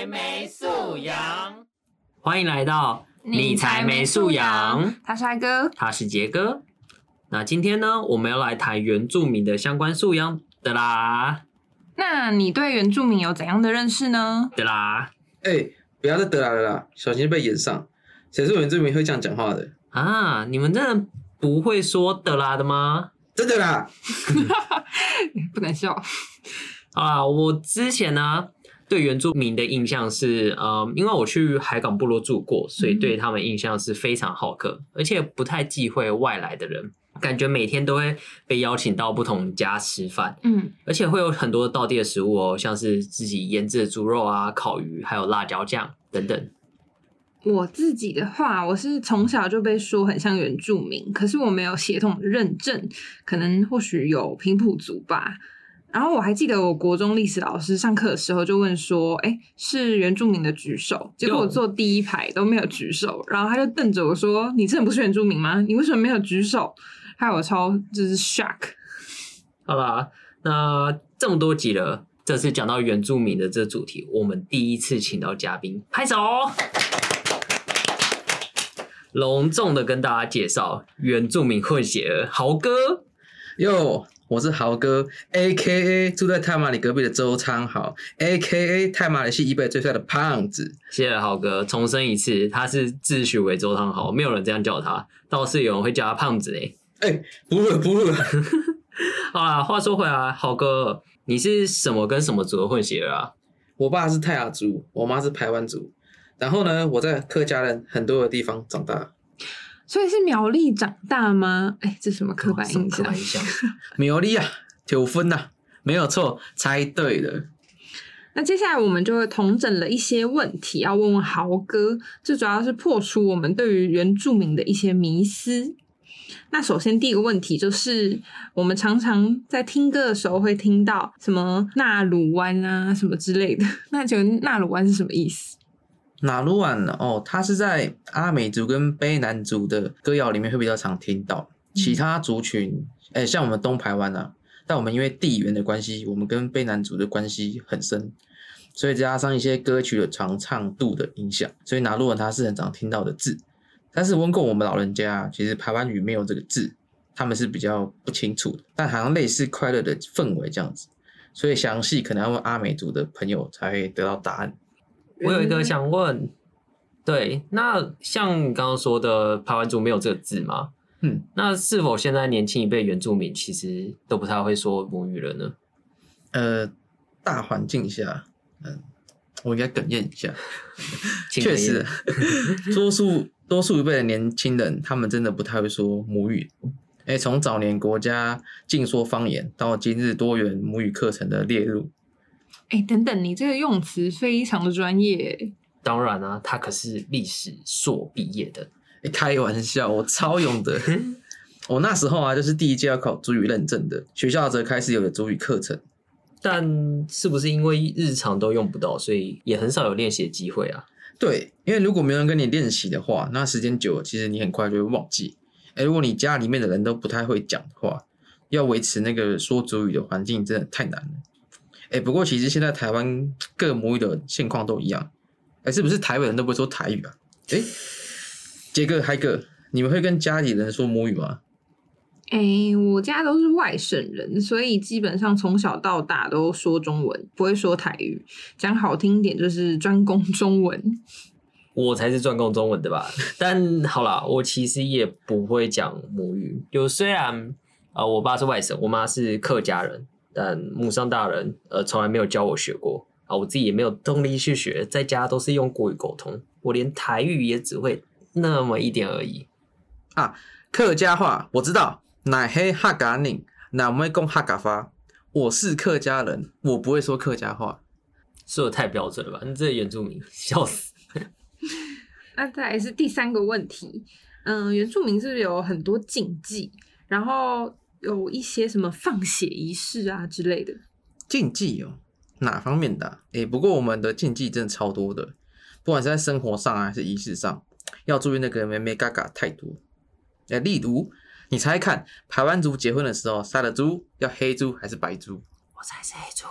才没素养，欢迎来到你才没素养。他是爱哥，他是杰哥。那今天呢，我们要来谈原住民的相关素养的啦。那你对原住民有怎样的认识呢？的啦，哎、不要再得啦了啦，小心被演上。谁说原住民会这样讲话的？啊，你们真的不会说的啦的吗？真的啦，不能笑。啊，我之前呢对原住民的印象是，呃，因为我去海港部落住过，所以对他们印象是非常好客，而且不太忌讳外来的人，感觉每天都会被邀请到不同家吃饭，嗯，而且会有很多道地的食物哦，像是自己腌制的猪肉啊、烤鱼，还有辣椒酱等等。我自己的话，我是从小就被说很像原住民，可是我没有血统认证，可能或许有平埔族吧。然后我还记得，我国中历史老师上课的时候就问说：“哎，是原住民的举手。”结果我坐第一排都没有举手，然后他就瞪着我说：“你真的不是原住民吗？你为什么没有举手？”害我超就是 shock。好啦，那这么多集了，这次讲到原住民的这主题，我们第一次请到嘉宾，拍手！隆重的跟大家介绍原住民混血儿豪哥。哟，我是豪哥，A K A 住在泰马里隔壁的周昌豪，A K A 泰马里系以北最帅的胖子。谢谢豪哥，重申一次，他是自诩为周汤豪，没有人这样叫他，倒是有人会叫他胖子嘞。哎、不录了，不录了。好啦，话说回来，豪哥，你是什么跟什么族的混血儿啊？我爸是泰雅族，我妈是台湾族。然后呢，我在客家人很多的地方长大。所以是苗栗长大吗？哎，这什么刻板印象？苗栗啊，九分呐、没有错，猜对了。那接下来我们就会统整了一些问题，要问问豪哥，最主要是破除我们对于原住民的一些迷思。那首先第一个问题就是，我们常常在听歌的时候会听到什么纳鲁湾啊什么之类的，那请问纳鲁湾是什么意思？哪鲁湾哦，它是在阿美族跟卑南族的歌谣里面会比较常听到，其他族群，哎、像我们东排湾啊，但我们因为地缘的关系，我们跟卑南族的关系很深，所以加上一些歌曲的传唱度的影响，所以哪鲁瓦它是很常听到的字。但是问过我们老人家，其实排湾语没有这个字，他们是比较不清楚的，但好像类似快乐的氛围这样子，所以详细可能要问阿美族的朋友才会得到答案。我有一个想问，对，那像你刚刚说的排湾族没有这个字吗？嗯，那是否现在年轻一辈原住民其实都不太会说母语了呢？呃，大环境下，嗯，我应该哽咽一下。请确实，多数多数一辈的年轻人，他们真的不太会说母语。哎，从早年国家禁说方言，到今日多元母语课程的列入，哎，等等，你这个用词非常的专业。当然啊，他可是历史硕毕业的。哎，开玩笑，我超勇的。我那时候啊，就是第一届要考主语认证的，学校则开始有了主语课程。但是不是因为日常都用不到，所以也很少有练习的机会啊？对，因为如果没有人跟你练习的话，那时间久了，其实你很快就会忘记。哎，如果你家里面的人都不太会讲的话，要维持那个说主语的环境真的太难了。哎，不过其实现在台湾各母语的现况都一样。哎，是不是台北人都不会说台语啊？哎，杰哥、嗨哥，你们会跟家里人说母语吗？哎，我家都是外省人，所以基本上从小到大都说中文，不会说台语。讲好听一点就是专攻中文。我才是专攻中文的吧？但好啦，我其实也不会讲母语。就虽然呃，我爸是外省，我妈是客家人，但母上大人呃从来没有教我学过啊，我自己也没有动力去学，在家都是用国语沟通，我连台语也只会那么一点而已。啊，客家话我知道，乃黑哈嘎宁，乃没讲哈嘎发。我是客家人，我不会说客家话。说的太标准了吧？你这原住民，笑死！那再来是第三个问题，嗯，原住民是不是有很多禁忌，然后有一些什么放血仪式啊之类的？禁忌哦，哪方面的、啊？诶，不过我们的禁忌真的超多的，不管是在生活上啊还是仪式上，要注意那个咩咩嘎嘎太多。诶，例如，你猜看，排湾族结婚的时候杀的猪要黑猪还是白猪？我猜是黑猪，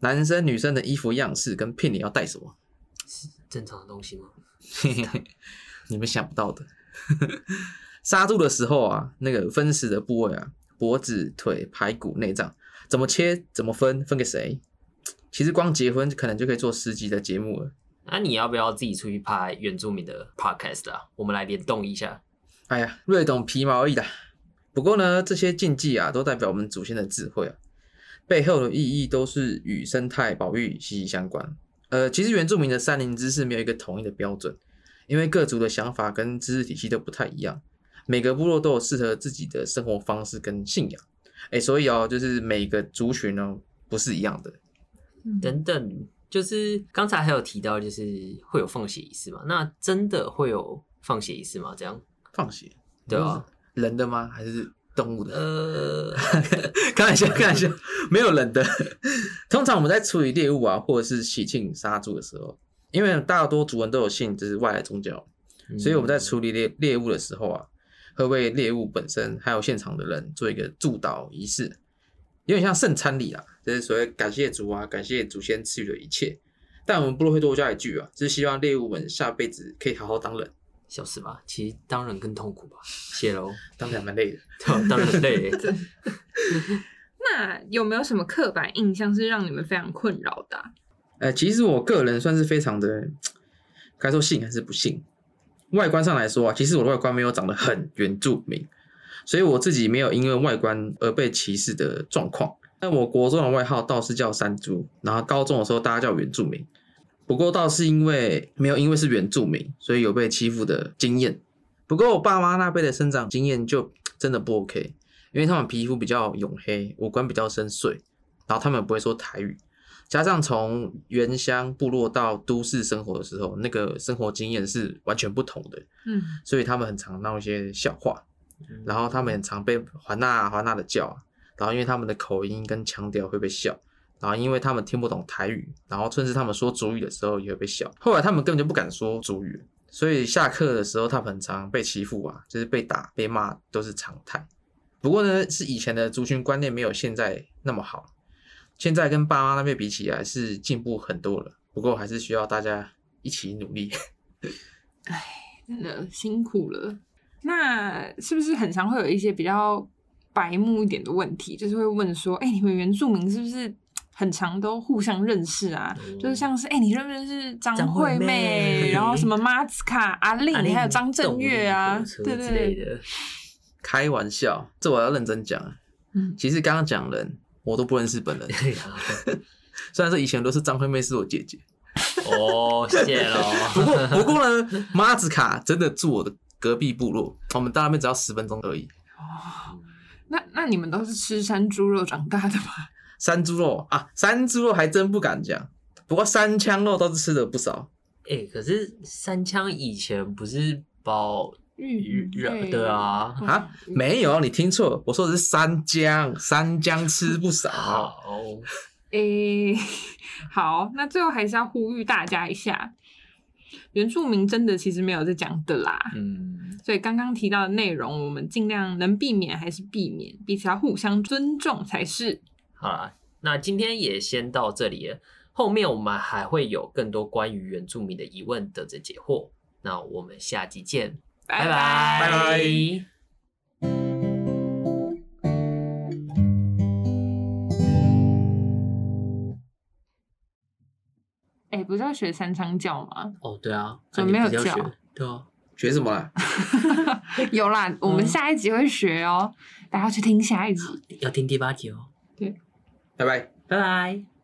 男生女生的衣服样式跟聘礼要带什么？是正常的东西吗？你们想不到的。杀猪的时候啊，那个分食的部位啊，脖子、腿、排骨、内脏，怎么切，怎么分，分给谁？其实光结婚可能就可以做十集的节目了。那你要不要自己出去拍原住民的 podcast 啊？我们来联动一下。哎呀，略懂皮毛而已啦。不过呢，这些禁忌啊，都代表我们祖先的智慧啊，背后的意义都是与生态保育息息相关。呃，其实原住民的山林知识没有一个统一的标准，因为各族的想法跟知识体系都不太一样，每个部落都有适合自己的生活方式跟信仰。哎，所以哦，就是每个族群呢不是一样的。等等，就是刚才还有提到，就是会有放血仪式嘛？那真的会有放血仪式吗？这样放血，对啊，人的吗？还是动物的？呃，开玩笑，开玩笑，没有人的。通常我们在处理猎物啊，或者是喜庆杀猪的时候，因为大多族人都有信就是外来宗教，所以我们在处理猎猎物的时候啊，会为猎物本身还有现场的人做一个祝祷仪式，有点像圣餐礼啊，就是所谓感谢主啊，感谢祖先赐予的一切。但我们部落会多加一句啊，就是希望猎物们下辈子可以好好当人。小事吧，其实当人更痛苦吧。谢喽，当然蛮累的，当然很累。那有没有什么刻板印象是让你们非常困扰的？呃，其实我个人算是非常的，该说信还是不信。外观上来说啊，其实我的外观没有长得很原住民，所以我自己没有因为外观而被歧视的状况。但我国中的外号倒是叫山猪，然后高中的时候大家叫原住民。不过倒是因为没有因为是原住民，所以有被欺负的经验。不过我爸妈那辈的生长经验就真的不 OK。因为他们皮肤比较黝黑，五官比较深邃，然后他们不会说台语，加上从原乡部落到都市生活的时候，那个生活经验是完全不同的，嗯，所以他们很常闹一些笑话，然后他们很常被环娜环娜的叫，然后因为他们的口音跟腔调会被笑，然后因为他们听不懂台语，然后甚至他们说主语的时候也会被笑，后来他们根本就不敢说主语，所以下课的时候他们很常被欺负啊，就是被打被骂都是常态。不过呢，是以前的族群观念没有现在那么好，现在跟爸妈那边比起来是进步很多了。不过还是需要大家一起努力。哎，真的辛苦了。那是不是很常会有一些比较白目一点的问题？就是会问说：“哎，你们原住民是不是很常都互相认识啊？就是像是哎，你认不认识张惠妹？然后什么马子卡、阿令，还有张震岳啊？对对对。”开玩笑，这我要认真讲。嗯，其实刚刚讲人，我都不认识本人。虽然说以前都是张惠妹是我姐姐。哦，谢喽。不过不过呢，马子卡真的住我的隔壁部落，我们到那边只要十分钟而已。哦，那那你们都是吃山猪肉长大的吗？山猪肉啊，山猪肉还真不敢讲。不过山枪肉倒是吃的不少。哎，可是三枪以前不是包。玉玉的啊啊，没有，你听错，我说的是三江，三江吃不少。哦，诶，好，那最后还是要呼吁大家一下，原住民真的其实没有在讲的啦。嗯，所以刚刚提到的内容，我们尽量能避免还是避免，彼此要互相尊重才是。好啦，那今天也先到这里了，后面我们还会有更多关于原住民的疑问等着解惑。那我们下集见。拜拜拜拜。哎，不是要学三腔叫吗？哦，对啊，怎么没有叫？对啊，学什么 啦？有啦，我们下一集会学哦，大家去听下一集。要听第八集哦。对，拜拜，拜拜。